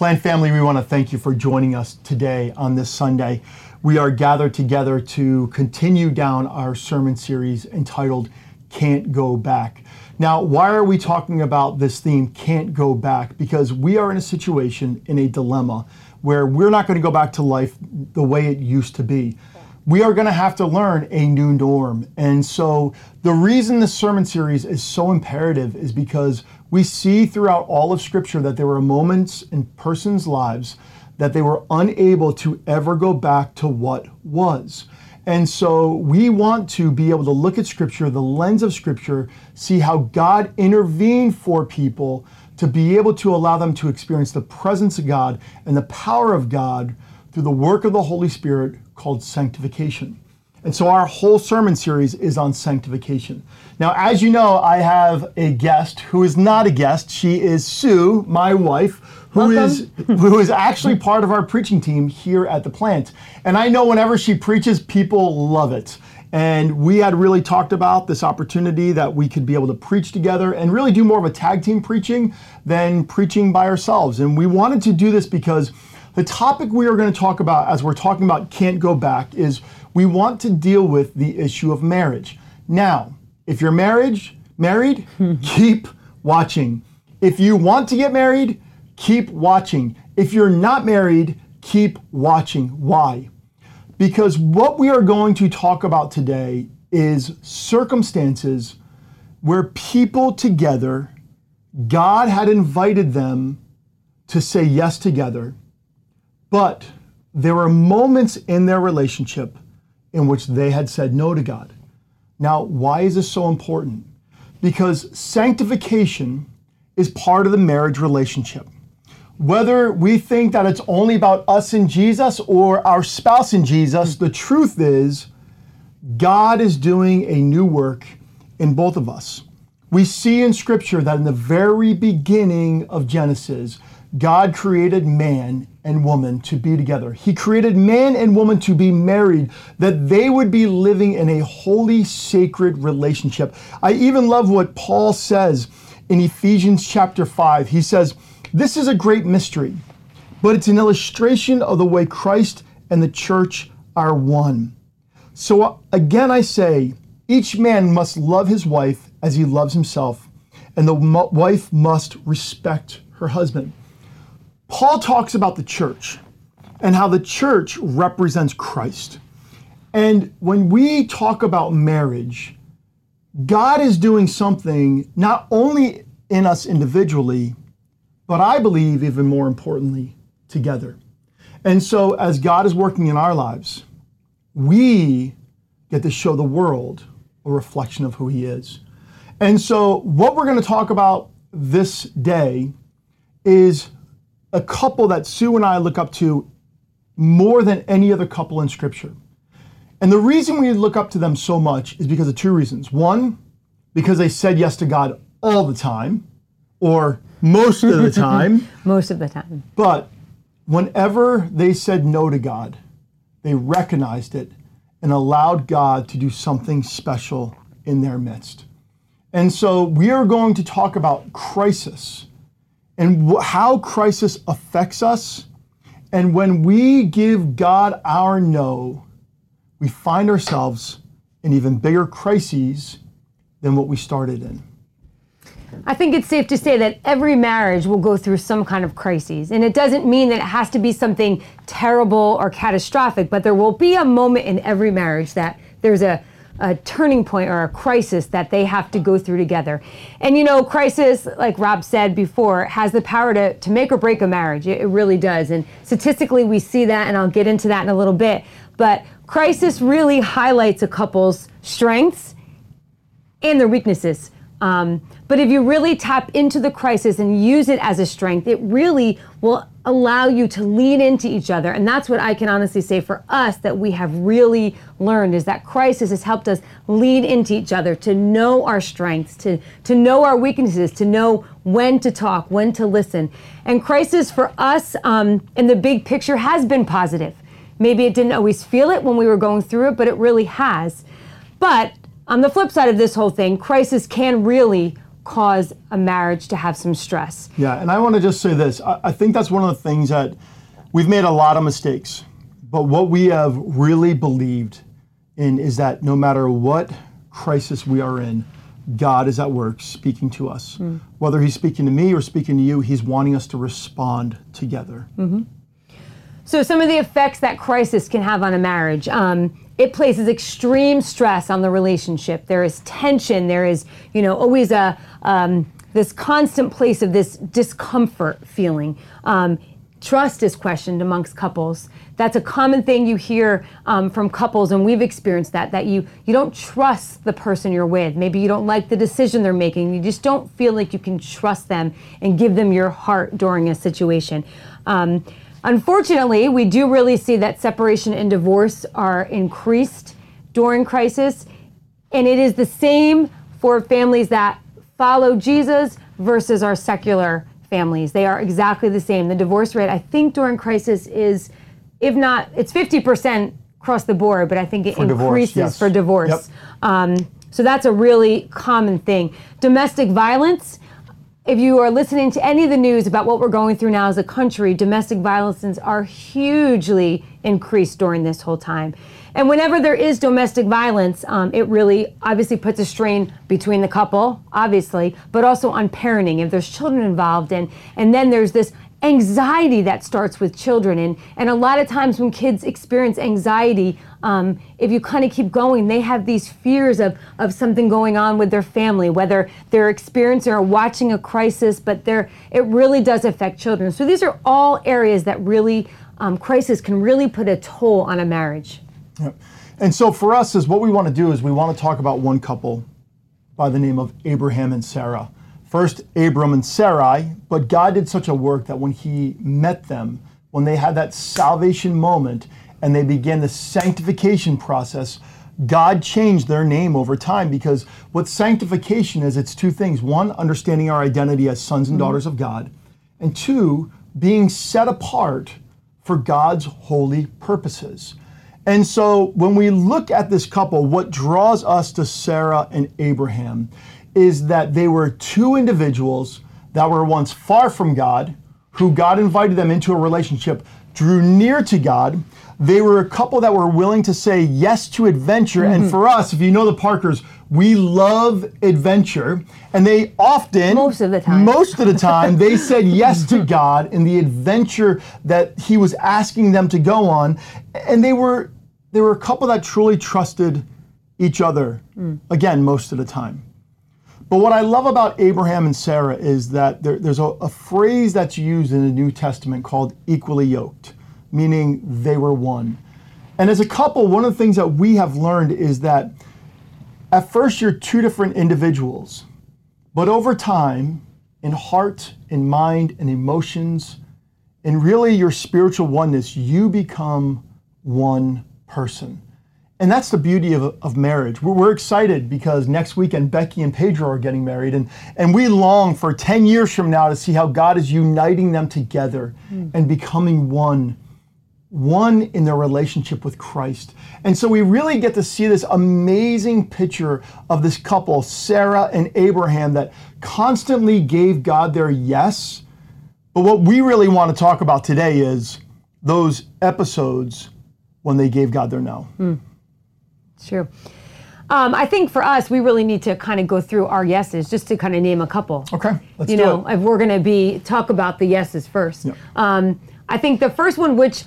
Plant family, we want to thank you for joining us today on this Sunday. We are gathered together to continue down our sermon series entitled Can't Go Back. Now, why are we talking about this theme, Can't Go Back? Because we are in a situation, in a dilemma, where we're not going to go back to life the way it used to be. We are going to have to learn a new norm. And so, the reason this sermon series is so imperative is because we see throughout all of Scripture that there were moments in persons' lives that they were unable to ever go back to what was. And so we want to be able to look at Scripture, the lens of Scripture, see how God intervened for people to be able to allow them to experience the presence of God and the power of God through the work of the Holy Spirit called sanctification. And so our whole sermon series is on sanctification. Now, as you know, I have a guest who is not a guest. She is Sue, my wife, who is who is actually part of our preaching team here at the plant. And I know whenever she preaches, people love it. And we had really talked about this opportunity that we could be able to preach together and really do more of a tag team preaching than preaching by ourselves. And we wanted to do this because the topic we are going to talk about as we're talking about can't go back is we want to deal with the issue of marriage. Now, if you're married, married, keep watching. If you want to get married, keep watching. If you're not married, keep watching. Why? Because what we are going to talk about today is circumstances where people together, God had invited them to say yes together, but there were moments in their relationship in which they had said no to God. Now, why is this so important? Because sanctification is part of the marriage relationship. Whether we think that it's only about us and Jesus or our spouse and Jesus, the truth is God is doing a new work in both of us. We see in Scripture that in the very beginning of Genesis, God created man and woman to be together. He created man and woman to be married, that they would be living in a holy, sacred relationship. I even love what Paul says in Ephesians chapter 5. He says, This is a great mystery, but it's an illustration of the way Christ and the church are one. So uh, again, I say, each man must love his wife as he loves himself, and the wife must respect her husband. Paul talks about the church and how the church represents Christ. And when we talk about marriage, God is doing something not only in us individually, but I believe even more importantly, together. And so, as God is working in our lives, we get to show the world a reflection of who He is. And so, what we're going to talk about this day is a couple that Sue and I look up to more than any other couple in Scripture. And the reason we look up to them so much is because of two reasons. One, because they said yes to God all the time, or most of the time. most of the time. But whenever they said no to God, they recognized it and allowed God to do something special in their midst. And so we are going to talk about crisis and wh- how crisis affects us. And when we give God our no, we find ourselves in even bigger crises than what we started in. I think it's safe to say that every marriage will go through some kind of crises. And it doesn't mean that it has to be something terrible or catastrophic, but there will be a moment in every marriage that there's a, a turning point or a crisis that they have to go through together. And you know, crisis, like Rob said before, has the power to, to make or break a marriage. It, it really does. And statistically, we see that, and I'll get into that in a little bit. But crisis really highlights a couple's strengths and their weaknesses. Um, but if you really tap into the crisis and use it as a strength, it really will allow you to lean into each other. And that's what I can honestly say for us that we have really learned is that crisis has helped us lean into each other, to know our strengths, to, to know our weaknesses, to know when to talk, when to listen. And crisis for us um, in the big picture has been positive. Maybe it didn't always feel it when we were going through it, but it really has. But on the flip side of this whole thing, crisis can really cause a marriage to have some stress. Yeah, and I want to just say this. I, I think that's one of the things that we've made a lot of mistakes, but what we have really believed in is that no matter what crisis we are in, God is at work speaking to us. Whether He's speaking to me or speaking to you, He's wanting us to respond together. So, some of the effects that crisis can have on a marriage um, it places extreme stress on the relationship. There is tension. There is, you know, always a um, this constant place of this discomfort feeling. Um, trust is questioned amongst couples. That's a common thing you hear um, from couples, and we've experienced that. That you you don't trust the person you're with. Maybe you don't like the decision they're making. You just don't feel like you can trust them and give them your heart during a situation. Um, Unfortunately, we do really see that separation and divorce are increased during crisis. And it is the same for families that follow Jesus versus our secular families. They are exactly the same. The divorce rate, I think, during crisis is, if not, it's 50% across the board, but I think it For divorce, increases yes. for divorce. Yep. Um, so that's a really common thing. Domestic violence. If you are listening to any of the news about what we're going through now as a country, domestic violences are hugely increased during this whole time. And whenever there is domestic violence, um, it really obviously puts a strain between the couple, obviously, but also on parenting if there's children involved. And, and then there's this anxiety that starts with children. And, and a lot of times when kids experience anxiety, um, if you kind of keep going, they have these fears of, of something going on with their family, whether they're experiencing or watching a crisis, but they're, it really does affect children. So these are all areas that really, um, crisis can really put a toll on a marriage. Yep. And so for us, is what we want to do is we want to talk about one couple by the name of Abraham and Sarah. First, Abram and Sarai, but God did such a work that when He met them, when they had that salvation moment and they began the sanctification process, God changed their name over time because what sanctification is, it's two things. One, understanding our identity as sons and mm-hmm. daughters of God, and two, being set apart for God's holy purposes. And so when we look at this couple, what draws us to Sarah and Abraham is that they were two individuals that were once far from God, who God invited them into a relationship, drew near to God. They were a couple that were willing to say yes to adventure. And mm-hmm. for us, if you know the Parkers, we love adventure. And they often, Most of the time. most of the time, they said yes to God in the adventure that He was asking them to go on. And they were they were a couple that truly trusted each other. Mm. Again, most of the time. But what I love about Abraham and Sarah is that there, there's a, a phrase that's used in the New Testament called equally yoked, meaning they were one. And as a couple, one of the things that we have learned is that at first you're two different individuals, but over time, in heart, in mind, and emotions, in really your spiritual oneness, you become one person. And that's the beauty of, of marriage. We're, we're excited because next weekend Becky and Pedro are getting married, and, and we long for 10 years from now to see how God is uniting them together hmm. and becoming one one in their relationship with Christ. And so we really get to see this amazing picture of this couple, Sarah and Abraham, that constantly gave God their yes. But what we really want to talk about today is those episodes when they gave God their no. Hmm. It's true. Um, I think for us, we really need to kind of go through our yeses just to kind of name a couple. Okay, let's you do know, it. if we're going to be talk about the yeses first. Yep. Um, I think the first one, which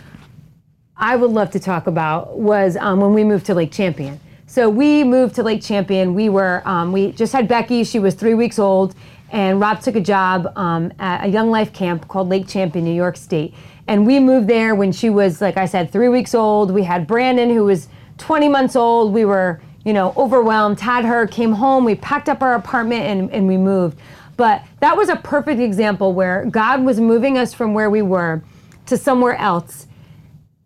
I would love to talk about, was um, when we moved to Lake Champion. So we moved to Lake Champion. We were um, we just had Becky. She was three weeks old, and Rob took a job um, at a Young Life camp called Lake Champion, New York State. And we moved there when she was, like I said, three weeks old. We had Brandon, who was 20 months old. We were, you know, overwhelmed. Had her, came home. We packed up our apartment and, and we moved. But that was a perfect example where God was moving us from where we were to somewhere else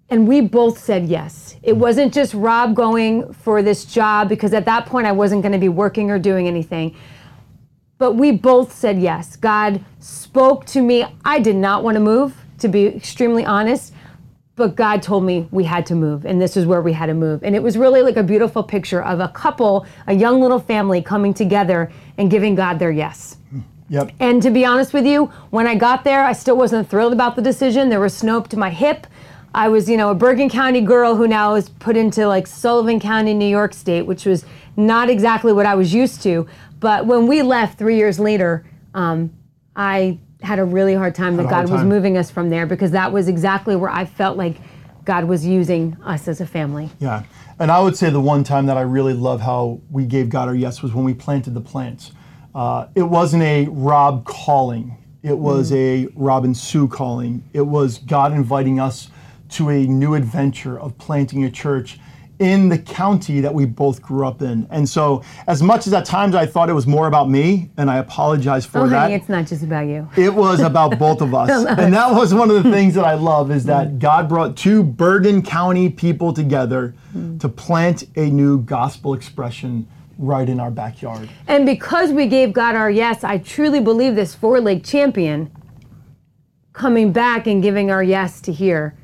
and we both said yes. It wasn't just Rob going for this job because at that point I wasn't going to be working or doing anything. But we both said yes. God spoke to me. I did not want to move, to be extremely honest. But God told me we had to move, and this is where we had to move. And it was really like a beautiful picture of a couple, a young little family coming together and giving God their yes. Yep. And to be honest with you, when I got there, I still wasn't thrilled about the decision. There was snow up to my hip. I was, you know, a Bergen County girl who now is put into like Sullivan County, New York State, which was not exactly what I was used to. But when we left three years later, um, I had a really hard time that a hard God was time. moving us from there because that was exactly where I felt like God was using us as a family. Yeah. And I would say the one time that I really love how we gave God our yes was when we planted the plants. Uh, it wasn't a Rob calling, it was a Rob and Sue calling. It was God inviting us to a new adventure of planting a church in the county that we both grew up in. And so, as much as at times I thought it was more about me, and I apologize for Oh, that. honey, it's not just about you. It was about both of us. and that was one of the things that I love is that God brought two Bergen County people together hmm. to plant a new gospel expression right in our backyard. And because we gave God our yes, I truly believe this four Lake Champion coming back and giving our yes to here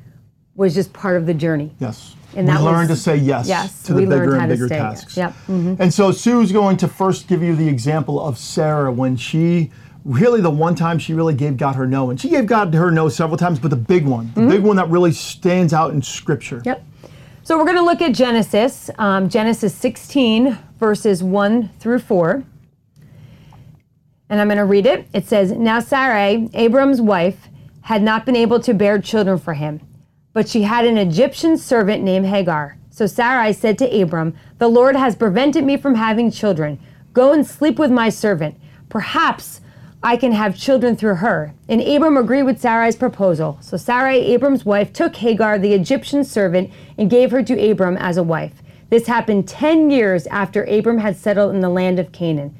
was just part of the journey. Yes. And we was- to say yes, yes, to the bigger and bigger tasks. Yep. Mm-hmm. And so Sue's going to first give you the example of Sarah when she really the one time she really gave God her no. And she gave God her no several times, but the big one, the big one that really stands out in scripture. Mm-hmm. Yep. So we're going to look at Genesis, um, Genesis 16, verses 1 through 4. And I'm going to read it. It says, Now Sarai, Abram's wife, had not been able to bear children for him, but she had an Egyptian servant named Hagar. So Sarai said to Abram, The Lord has prevented me from having children. Go and sleep with my servant. Perhaps I can have children through her. And Abram agreed with Sarai's proposal. So Sarai, Abram's wife, took Hagar, the Egyptian servant, and gave her to Abram as a wife. This happened 10 years after Abram had settled in the land of Canaan.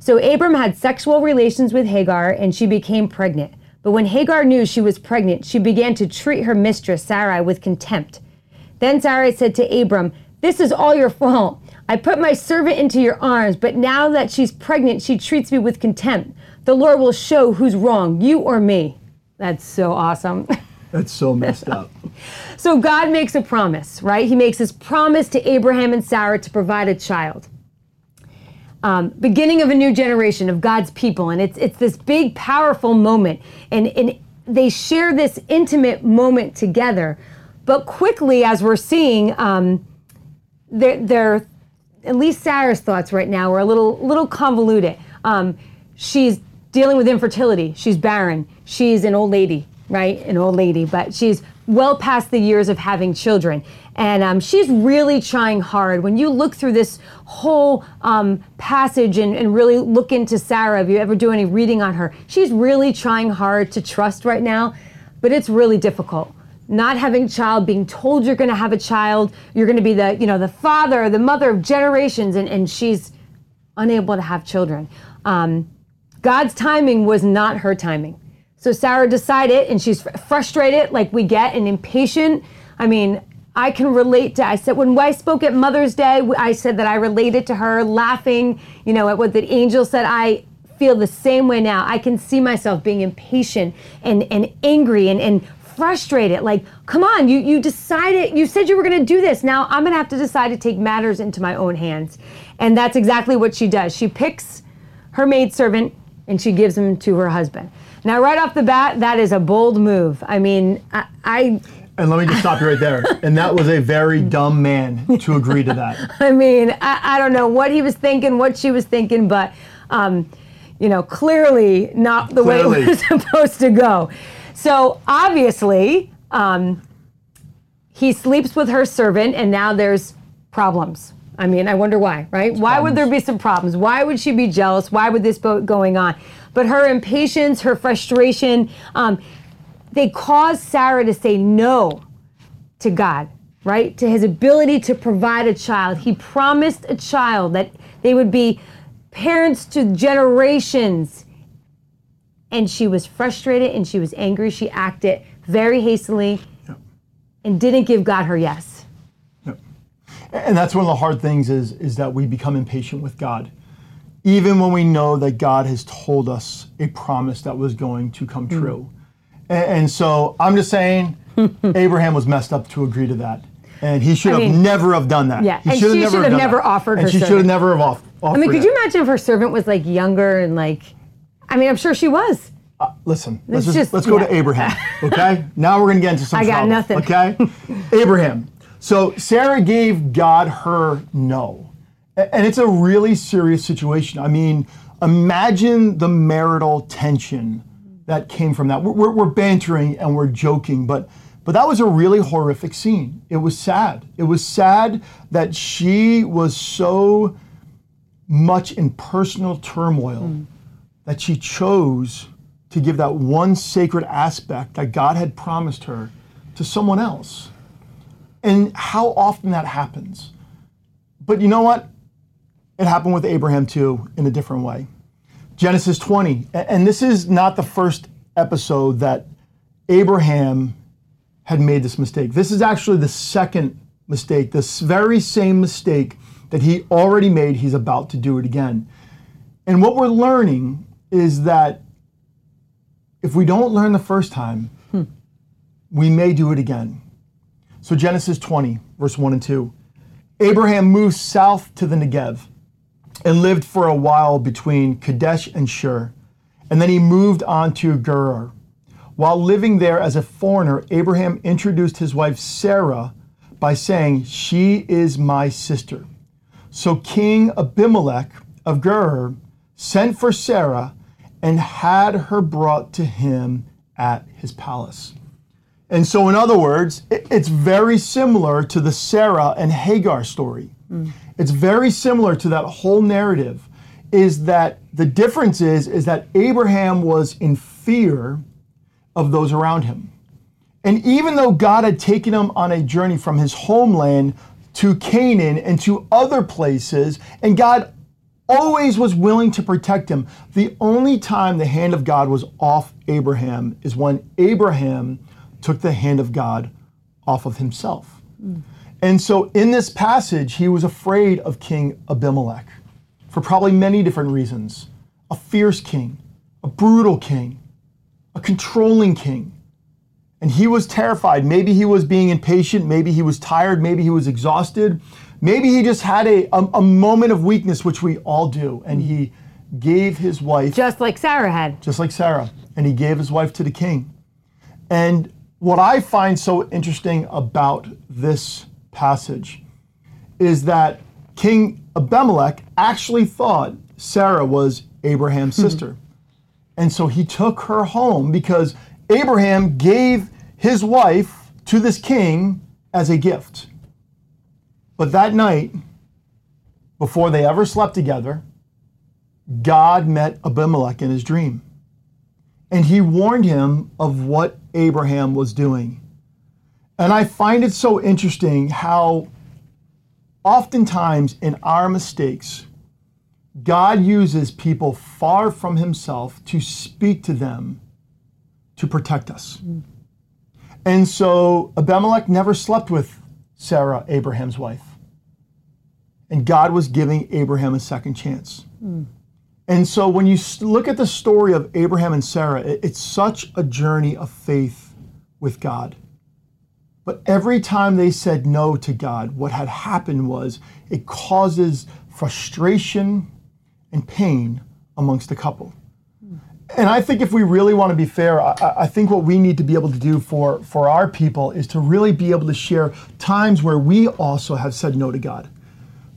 So Abram had sexual relations with Hagar, and she became pregnant. But when Hagar knew she was pregnant, she began to treat her mistress, Sarai, with contempt. Then Sarai said to Abram, This is all your fault. I put my servant into your arms, but now that she's pregnant, she treats me with contempt. The Lord will show who's wrong, you or me. That's so awesome. That's so messed up. so God makes a promise, right? He makes this promise to Abraham and Sarah to provide a child. Um, beginning of a new generation of God's people, and it's it's this big, powerful moment, and and they share this intimate moment together. But quickly, as we're seeing, um, they're, they're at least Sarah's thoughts right now are a little little convoluted. Um, she's dealing with infertility. She's barren. She's an old lady, right? An old lady, but she's well past the years of having children, and um, she's really trying hard. When you look through this whole um, passage and, and really look into Sarah, if you ever do any reading on her, she's really trying hard to trust right now, but it's really difficult not having a child, being told you're going to have a child, you're going to be the, you know, the father, the mother of generations, and, and she's unable to have children. Um, God's timing was not her timing. So Sarah decided, and she's frustrated, like we get, and impatient. I mean, I can relate to. I said when I spoke at Mother's Day, I said that I related to her, laughing, you know, at what the angel said. I feel the same way now. I can see myself being impatient and and angry and and frustrated. Like, come on, you you decided, you said you were going to do this. Now I'm going to have to decide to take matters into my own hands, and that's exactly what she does. She picks her maidservant and she gives him to her husband. Now, right off the bat, that is a bold move. I mean, I, I And let me just stop you right there. And that was a very dumb man to agree to that. I mean, I, I don't know what he was thinking, what she was thinking, but um, you know, clearly not the way it was supposed to go. So obviously, um, he sleeps with her servant, and now there's problems. I mean, I wonder why, right? why would there be some problems? Why would she be jealous? Why would this boat going on? But her impatience, her frustration, um, they caused Sarah to say no to God, right? To his ability to provide a child. He promised a child that they would be parents to generations. And she was frustrated and she was angry. She acted very hastily and didn't give God her yes. And that's one of the hard things is, is that we become impatient with God. Even when we know that God has told us a promise that was going to come mm. true. And, and so I'm just saying, Abraham was messed up to agree to that. And he should I have mean, never have done that. yeah, he and should she have should have never that. offered and her she should have never have off, offered I mean, could it. you imagine if her servant was like younger and like, I mean, I'm sure she was. Uh, listen, let's just, just- let's go to. Abraham. Okay, now we're gonna get into some I got trouble, nothing. Okay, Abraham. So Sarah gave God her no, and it's a really serious situation. I mean, imagine the marital tension that came from that. We're, we're, we're bantering and we're joking, but but that was a really horrific scene. It was sad. It was sad that she was so much in personal turmoil hmm. that she chose to give that one sacred aspect that God had promised her to someone else. And how often that happens. But you know what? It happened with Abraham too in a different way. Genesis 20, and this is not the first episode that Abraham had made this mistake. This is actually the second mistake, this very same mistake that he already made, he's about to do it again. And what we're learning is that if we don't learn the first time, hmm. we may do it again. So, Genesis 20, verse 1 and 2. Abraham moves south to the Negev and lived for a while between Kadesh and Shur. And then he moved on to Gerar. While living there as a foreigner, Abraham introduced his wife Sarah by saying, She is my sister. So King Abimelech of Gerar sent for Sarah and had her brought to him at his palace. And so, in other words, it's very similar to the Sarah and Hagar story. It's very similar to that whole narrative. Is that the difference is is that Abraham was in fear of those around him. And even though God had taken him on a journey from his homeland to Canaan and to other places, and God always was willing to protect him, the only time the hand of God was off Abraham is when Abraham took the hand of God off of himself. Mm. And so in this passage, he was afraid of King Abimelech for probably many different reasons a fierce king, a brutal king, a controlling king. And he was terrified. Maybe he was being impatient. Maybe he was tired. Maybe he was exhausted. Maybe he just had a, a, a moment of weakness, which we all do. And he gave his wife, Just like Sarah had. just like Sarah, and he gave his wife to the king. And what I find so interesting about this passage is that King Abimelech actually thought Sarah was Abraham's hmm. sister. And so he took her home because Abraham gave his wife to this king as a gift. But that night, before they ever slept together, God met Abimelech in his dream. And he warned him of what Abraham was doing. And I find it so interesting how oftentimes in our mistakes, God uses people far from himself to speak to them to protect us. And so Abimelech never slept with Sarah, Abraham's wife. And God was giving Abraham a second chance. And so when you look at the story of Abraham and Sarah, it's such a journey of faith with God. But every time they said no to God, what had happened was it causes frustration and pain amongst the couple. And I think if we really want to be fair, I, I- think what we need to be able to do for, for our people is to really be able to share times where we also have said no to God.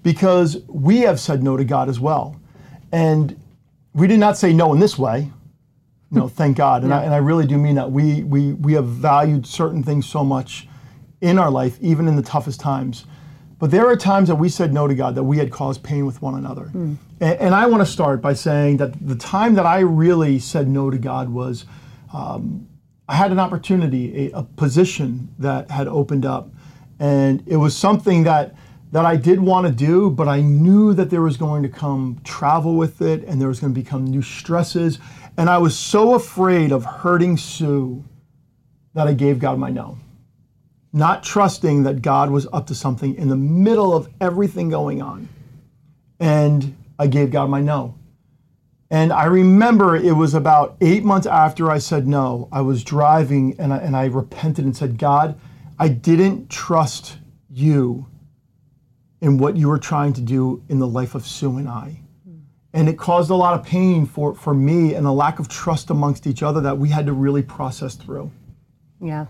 Because we have said no to God as well. And we did not say no in this way. No, thank God. And, I, and I really do mean that. We, we, we have valued certain things so much in our life, even in the toughest times. But there are times that we said no to God, that we had caused pain with one another. And, and I want to start by saying that the time that I really said no to God was um, I had an opportunity, a, a position that had opened up. And it was something that that I did want to do, but I knew that there was going to come travel with it and there was going to become new stresses. And I was so afraid of hurting Sue that I gave God my no. Not trusting that God was up to something in the middle of everything going on. And I gave God my no. And I remember it was about eight months after I said no. I was driving and I, and I repented and said, God, I didn't trust you in what you were trying to do in the life of Sue and I. And it caused a lot of pain for, for me and a lack of trust amongst each other that we had to really process through. Yeah.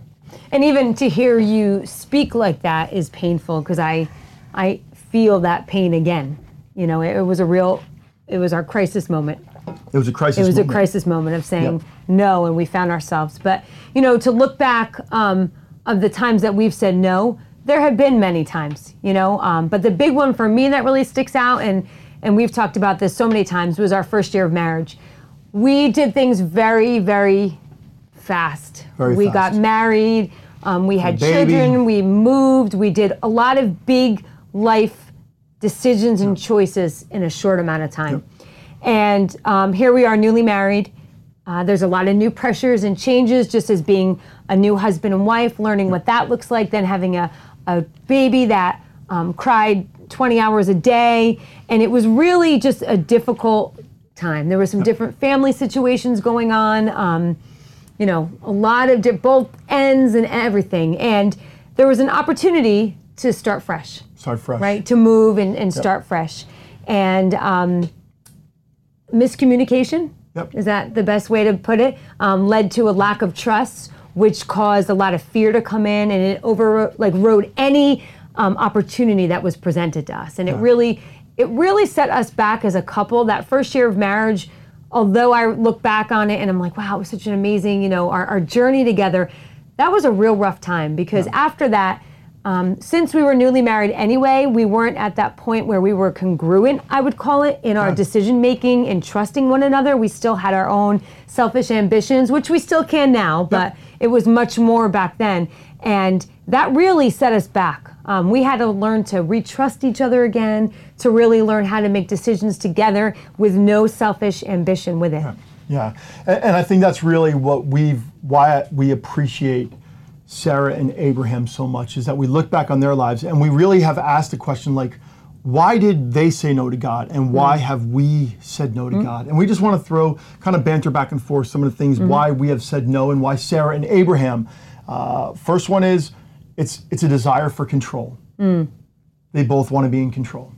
And even to hear you speak like that is painful because I, I feel that pain again. You know, it, it was a real, it was our crisis moment. It was a crisis. It was moment. a crisis moment of saying Yep. no, and we found ourselves. But you know, to look back um, of the times that we've said no, there have been many times. You know, um, but the big one for me that really sticks out, and and we've talked about this so many times, was our first year of marriage. We did things very, very fast. Very we fast. got married. Um, we had children. We moved. We did a lot of big life decisions and choices in a short amount of time. And um, here we are, newly married. Uh, there's a lot of new pressures and changes, just as being a new husband and wife, learning what that looks like, then having a, a baby that um, cried 20 hours a day. And it was really just a difficult time. There were some different family situations going on. Um, you know, a lot of di- both ends and everything. And there was an opportunity to start fresh Start fresh. right? To move and, and start fresh. And um, miscommunication, Yep. is that the best way to put it? Um, led to a lack of trust, which caused a lot of fear to come in, and it over like rode any um, opportunity that was presented to us. And it really, it really set us back as a couple. That first year of marriage, although I look back on it and I'm like, wow, it was such an amazing, you know, our, our journey together. That was a real rough time because after that, um, since we were newly married anyway, we weren't at that point where we were congruent, I would call it, in our decision making and trusting one another. We still had our own selfish ambitions, which we still can now, but it was much more back then. And that really set us back. Um, we had to learn to retrust each other again, to really learn how to make decisions together with no selfish ambition with it. Yeah, and, and I think that's really what we've why we appreciate Sarah and Abraham so much is that we look back on their lives and we really have asked the question like, why did they say no to God and why mm-hmm. have we said no to mm-hmm. God? And we just want to throw kind of banter back and forth some of the things mm-hmm. why we have said no and why Sarah and Abraham. Uh, first one is it's it's a desire for control. Mm. They both want to be in control.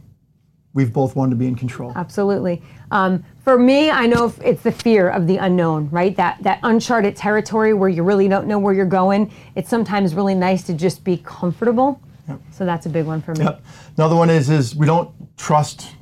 We've both wanted to be in control. Absolutely. Um, for me, I know it's the fear of the unknown, right? That that uncharted territory where you really don't know where you're going. It's sometimes really nice to just be comfortable. Yep. So that's a big one for me. Yep. Another one is is we don't trust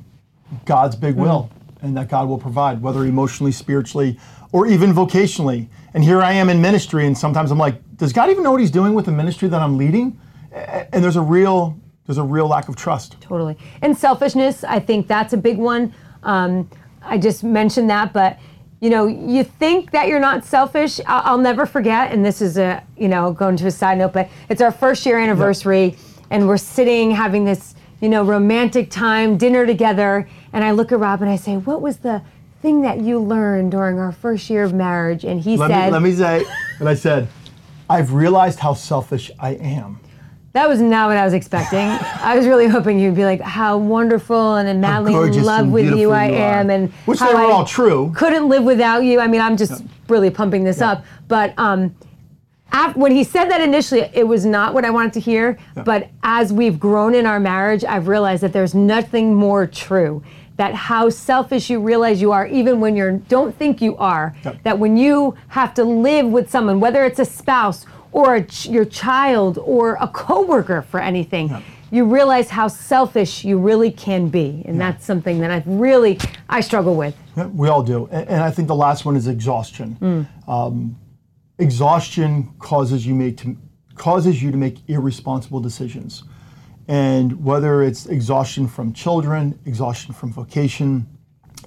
God's big will and that God will provide, whether emotionally, spiritually, or even vocationally. And here I am in ministry, and sometimes I'm like, does God even know what He's doing with the ministry that I'm leading? And there's a real there's a real lack of trust. Totally. And selfishness, I think that's a big one. Um, I just mentioned that, but you know, you think that you're not selfish. I'll, I'll never forget, and this is a, you know, going to a side note, but it's our first year anniversary, and we're sitting having this, you know, romantic time, dinner together, and I look at Rob and I say, "What was the thing that you learned during our first year of marriage?" And he Let said, me let me say, and I said, I've realized how selfish I am. That was not what I was expecting. I was really hoping you'd be like, "How wonderful and madly in love with you I am," and Which how they were I all true. Couldn't live without you. I mean, I'm just really pumping this up. But um, af- when he said that initially, it was not what I wanted to hear. But as we've grown in our marriage, I've realized that there's nothing more true. That how selfish you realize you are, even when you don't think you are. That when you have to live with someone, whether it's a spouse or a ch- your child or a coworker for anything, you realize how selfish you really can be, and that's something that I've really I struggle with. Yeah, we all do. And, and I think the last one is exhaustion. Um, exhaustion causes you make to, causes you to make irresponsible decisions. And whether it's exhaustion from children, exhaustion from vocation,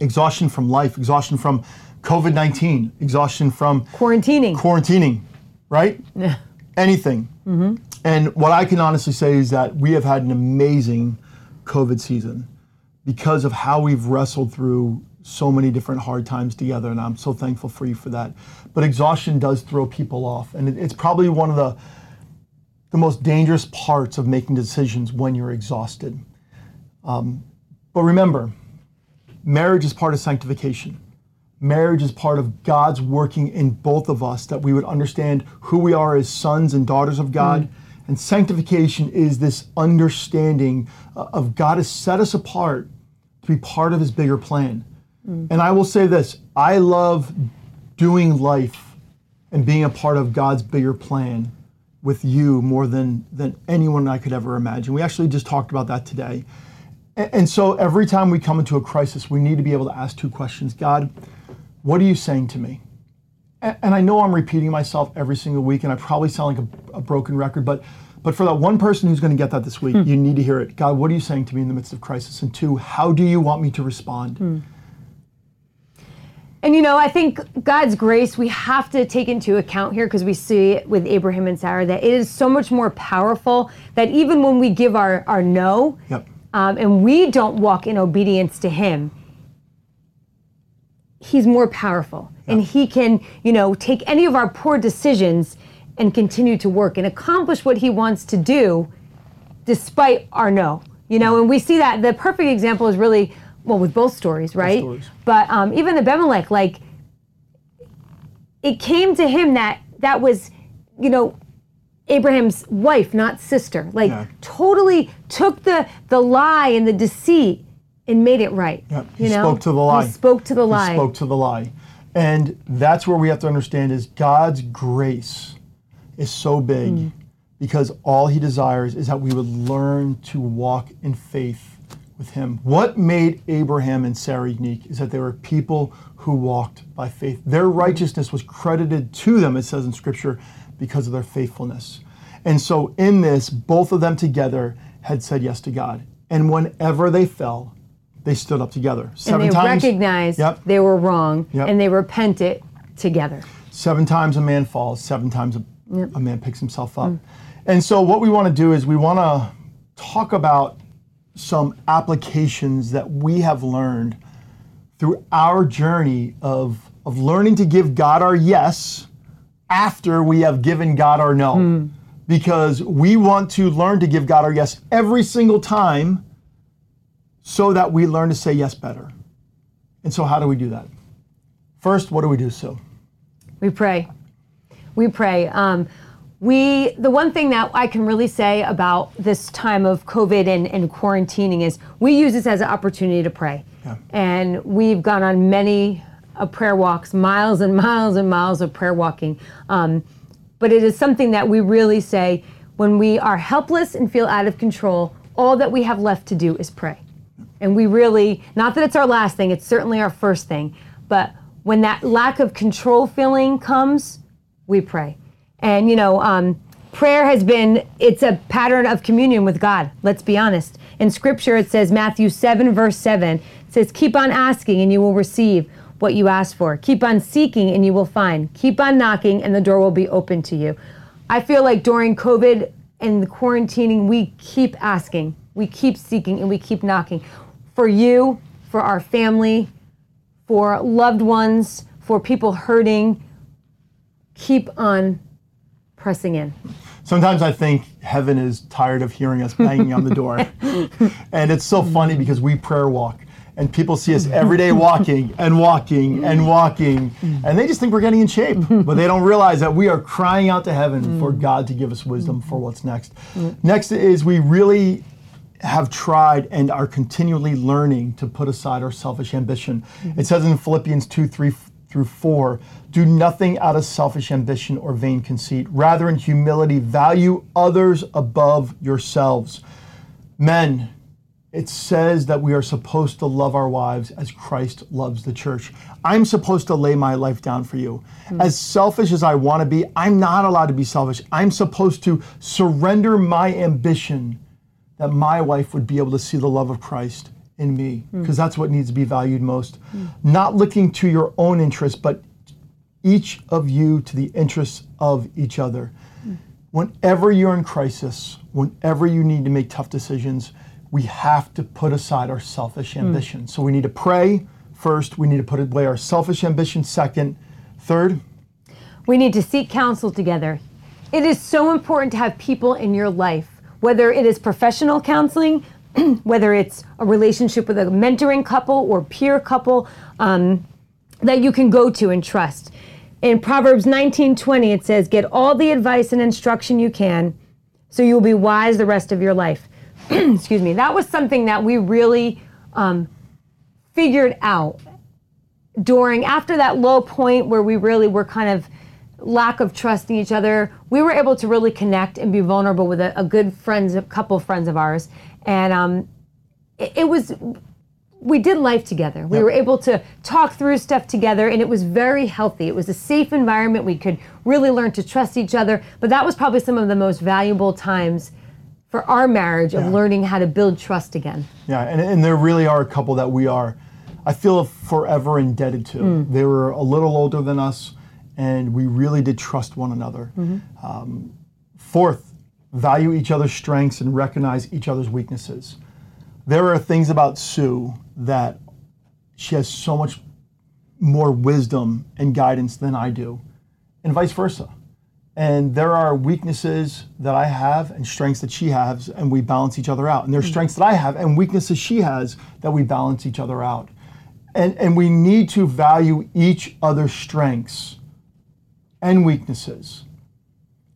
exhaustion from life, exhaustion from COVID 19, exhaustion from Quarantining. quarantining, right? Anything. And what I can honestly say is that we have had an amazing COVID season because of how we've wrestled through so many different hard times together, and I'm so thankful for you for that. But exhaustion does throw people off, and it, it's probably one of the the most dangerous parts of making decisions when you're exhausted. Um, but remember, marriage is part of sanctification. Marriage is part of God's working in both of us, that we would understand who we are as sons and daughters of God. And sanctification is this understanding uh, of God has set us apart to be part of his bigger plan. And I will say this I love doing life and being a part of God's bigger plan with you more than, than anyone I could ever imagine. We actually just talked about that today. And so every time we come into a crisis, we need to be able to ask two questions God, what are you saying to me? And I know I'm repeating myself every single week, and I probably sound like a, a broken record, but but for that one person who's going to get that this week, you need to hear it. God, what are you saying to me in the midst of crisis? And two, how do you want me to respond? And you know, I think God's grace we have to take into account here because we see it with Abraham and Sarah that it is so much more powerful that even when we give our, our no Yep. um, and we don't walk in obedience to Him, He's more powerful and He can, you know, take any of our poor decisions and continue to work and accomplish what He wants to do despite our no. You know, and we see that the perfect example is really well with both stories, right? stories. But um, even Abimelech, like it came to him that that was, you know, Abraham's wife, not sister. Like Yeah. totally took the the lie and the deceit and made it right. Yep. He You know? spoke to the lie. He spoke to the lie. He spoke to the lie. And that's where we have to understand is God's grace is so big Mm. because all he desires is that we would learn to walk in faith with him. What made Abraham and Sarah unique is that they were people who walked by faith. Their righteousness was credited to them, it says in scripture, because of their faithfulness. And so in this, both of them together had said yes to God. And whenever they fell, they stood up together. and Seven they times. recognized Yep. they were wrong Yep. and they repented together. seven times a man falls, seven times a, Yep. a man picks himself up. Mm. And so, what we want to do is we want to talk about some applications that we have learned through our journey of, of learning to give God our yes after we have given God our no. Mm. Because we want to learn to give God our yes every single time so that we learn to say yes better. And so, how do we do that? First, what do we do, Sue? We pray. We pray. Um, we the one thing that I can really say about this time of COVID and, and quarantining is we use this as an opportunity to pray. Yeah. And we've gone on many uh, prayer walks, miles and miles and miles of prayer walking. Um, but it is something that we really say when we are helpless and feel out of control, all that we have left to do is pray. And we really, not that it's our last thing, it's certainly our first thing, but when that lack of control feeling comes, we pray. And, you know, um, prayer has been, it's a pattern of communion with God, let's be honest. In scripture, it says, Matthew 7, verse 7, it says, Keep on asking and you will receive what you ask for. Keep on seeking and you will find. Keep on knocking and the door will be open to you. I feel like during COVID and the quarantining, we keep asking, we keep seeking, and we keep knocking for you, for our family, for loved ones, for people hurting. Keep on pressing in. Sometimes I think heaven is tired of hearing us banging on the door. and it's so funny because we prayer walk and people see us every day walking and walking and walking and they just think we're getting in shape. But they don't realize that we are crying out to heaven for God to give us wisdom for what's next. Mm. Next is we really have tried and are continually learning to put aside our selfish ambition. It says in Philippians 2 3 through 4 do nothing out of selfish ambition or vain conceit. Rather, in humility, value others above yourselves. Men, it says that we are supposed to love our wives as Christ loves the church. I'm supposed to lay my life down for you. Hmm. As selfish as I want to be, I'm not allowed to be selfish. I'm supposed to surrender my ambition that my wife would be able to see the love of Christ in me, hmm. because that's what needs to be valued most. Hmm. Not looking to your own interests, but each of you to the interests of each other. Hmm. Whenever you're in crisis, whenever you need to make tough decisions, we have to put aside our selfish ambition. So we need to pray first, we need to put away our selfish ambition second. Third, We need to seek counsel together. It is so important to have people in your life, whether it is professional counseling, whether it's a relationship with a mentoring couple or peer couple. Um, that you can go to and trust. In Proverbs 19:20 it says, "Get all the advice and instruction you can, so you will be wise the rest of your life." Excuse me. That was something that we really um, figured out during after that low point where we really were kind of lack of trusting each other. We were able to really connect and be vulnerable with a, a good friends, a couple friends of ours, and um, it, it was we did life together. We Yep. were able to talk through stuff together, and it was very healthy. It was a safe environment. We could really learn to trust each other. But that was probably some of the most valuable times for our marriage of Yeah. learning how to build trust again. Yeah, and, and there really are a couple that we are, I feel forever indebted to. They were a little older than us, and we really did trust one another. Um, fourth, value each other's strengths and recognize each other's weaknesses. There are things about Sue that she has so much more wisdom and guidance than I do, and vice versa. And there are weaknesses that I have and strengths that she has, and we balance each other out. And there are strengths that I have and weaknesses she has that we balance each other out. And, and we need to value each other's strengths and weaknesses.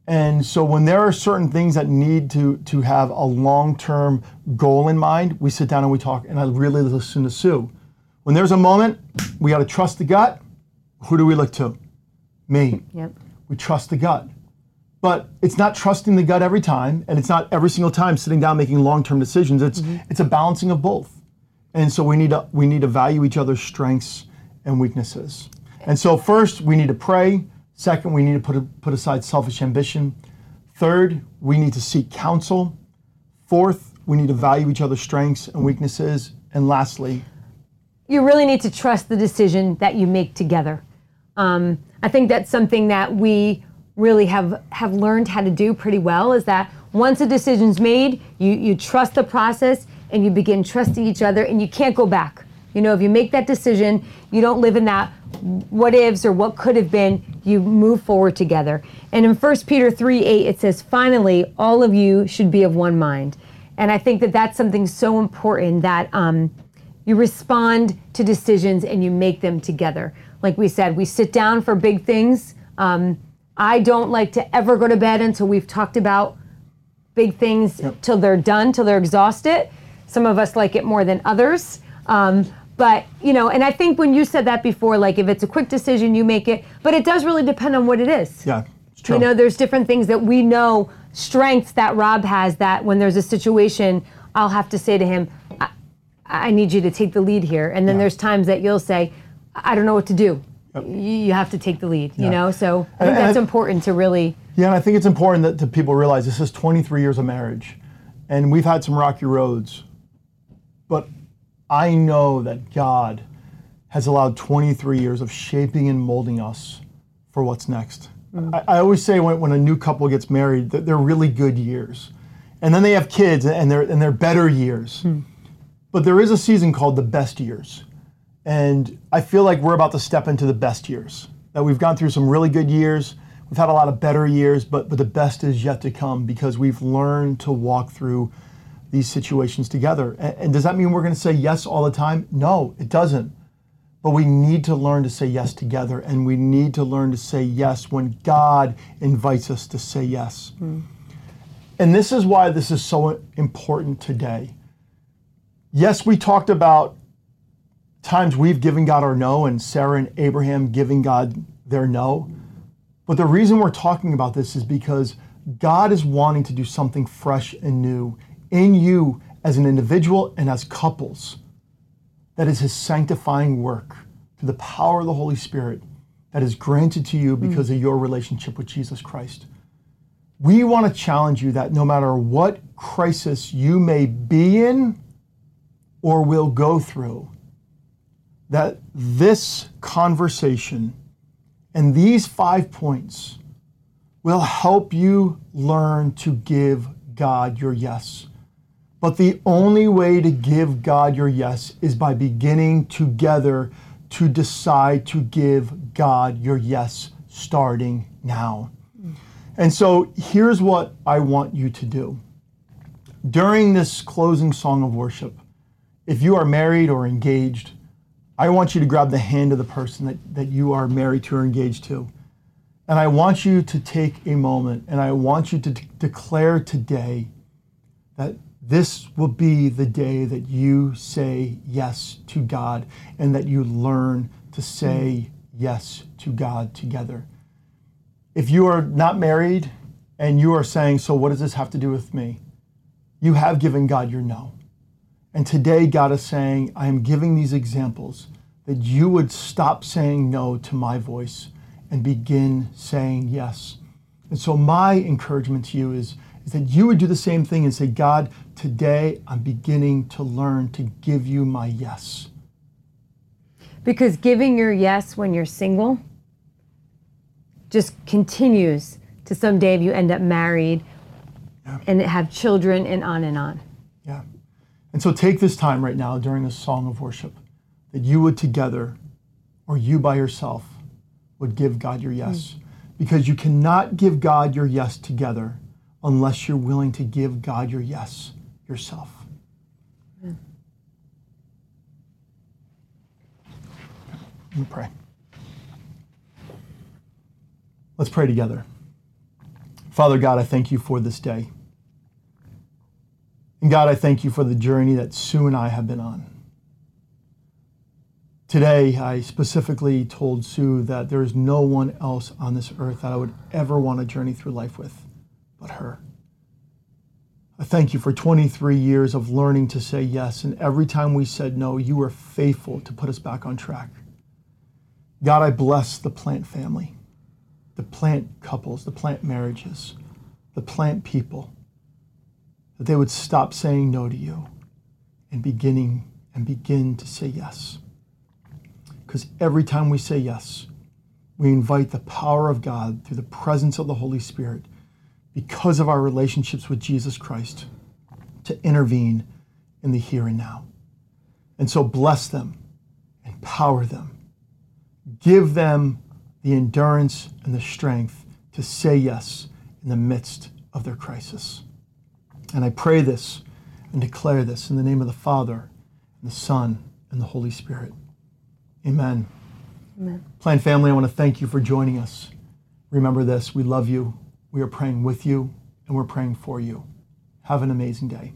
And so when there are certain things that need to, to have a long term goal in mind, we sit down and we talk, and I really listen to Sue. When there's a moment, we got to trust the gut. Who do we look to? Me Yep. we trust the gut. But it's not trusting the gut every time, and it's not every single time sitting down making long-term decisions. It's mm-hmm. it's a balancing of both. And so we need to we need to value each other's strengths and weaknesses. And so first we need to pray. Second, we need to put put aside selfish ambition. Third, we need to seek counsel. Fourth, we need to value each other's strengths and weaknesses. And lastly, you really need to trust the decision that you make together. Um, I think that's something that we really have have learned how to do pretty well. Is that once a decision's made, you you trust the process and you begin trusting each other, and you can't go back. You know, if you make that decision, you don't live in that what ifs or what could have been. You move forward together. And in 1 Peter 3 8, it says, Finally, all of you should be of one mind. And I think that that's something so important that um, you respond to decisions and you make them together. Like we said, we sit down for big things. Um, I don't like to ever go to bed until we've talked about big things till they're done, till they're exhausted. Some of us like it more than others. Um, but, you know, and I think when you said that before, like if it's a quick decision, you make it, but it does really depend on what it is. yeah, it's true. You know, there's different things that we know, strengths that Rob has that when there's a situation, I'll have to say to him, I, I need you to take the lead here. And then Yeah. there's times that you'll say, I don't know what to do. You, you have to take the lead, you know? So I think And- that's important to really, Yeah, and I think it's important that, that people realize this is 23 years of marriage, and we've had some rocky roads, but I know that God has allowed 23 years of shaping and molding us for what's next. Mm. I, I always say when, when a new couple gets married that they're really good years, and then they have kids and they're and they're better years. Hmm. But there is a season called the best years. And I feel like we're about to step into the best years. That we've gone through some really good years. We've had a lot of better years, but but the best is yet to come because we've learned to walk through these situations together. And, and does that mean we're going to say yes all the time? No, it doesn't. But we need to learn to say yes together, and we need to learn to say yes when God invites us to say yes. Hmm. And this is why this is so important today. Yes, we talked about times we've given God our no, and Sarah and Abraham giving God their no. But the reason we're talking about this is because God is wanting to do something fresh and new in you as an individual and as couples. That is His sanctifying work through the power of the Holy Spirit that is granted to you hmm. because of your relationship with Jesus Christ. We want to challenge you that no matter what crisis you may be in or will go through, that this conversation and these five points will help you learn to give God your yes. But the only way to give God your yes is by beginning together to decide to give God your yes starting now. And so here's what I want you to do. During this closing song of worship, if you are married or engaged, I want you to grab the hand of the person that, that you are married to or engaged to. And I want you to take a moment and I want you to de- declare today that this will be the day that you say yes to God and that you learn to say yes to God together. If you are not married and you are saying, So what does this have to do with me? You have given God your no. And today, God is saying, I am giving these examples that you would stop saying no to my voice and begin saying yes. And so, my encouragement to you is, is that you would do the same thing and say, God, today I'm beginning to learn to give you my yes. Because giving your yes when you're single just continues to someday if you end up married Yeah. and have children and on and on. Yeah. And so take this time right now during this song of worship that you would together or you by yourself would give God your yes. Mm. Because you cannot give God your yes together unless you're willing to give God your yes yourself. Let me pray. Let's pray together. Father God, I thank you for this day. And God, I thank you for the journey that Sue and I have been on. Today, I specifically told Sue that there is no one else on this earth that I would ever want to journey through life with but her. I thank you for 23 years of learning to say yes, and every time we said no, you were faithful to put us back on track. God, I bless the plant family, the plant couples, the plant marriages, the plant people that they would stop saying no to you and beginning and begin to say yes. Because every time we say yes, we invite the power of God through the presence of the Holy Spirit because of our relationships with Jesus Christ to intervene in the here and now. And so bless them, empower them, give them the endurance and the strength to say yes in the midst of their crisis. And I pray this and declare this in the name of the Father, and the Son, and the Holy Spirit. Amen. Amen. Plan family, I want to thank you for joining us. Remember this we love you, we are praying with you, and we're praying for you. Have an amazing day.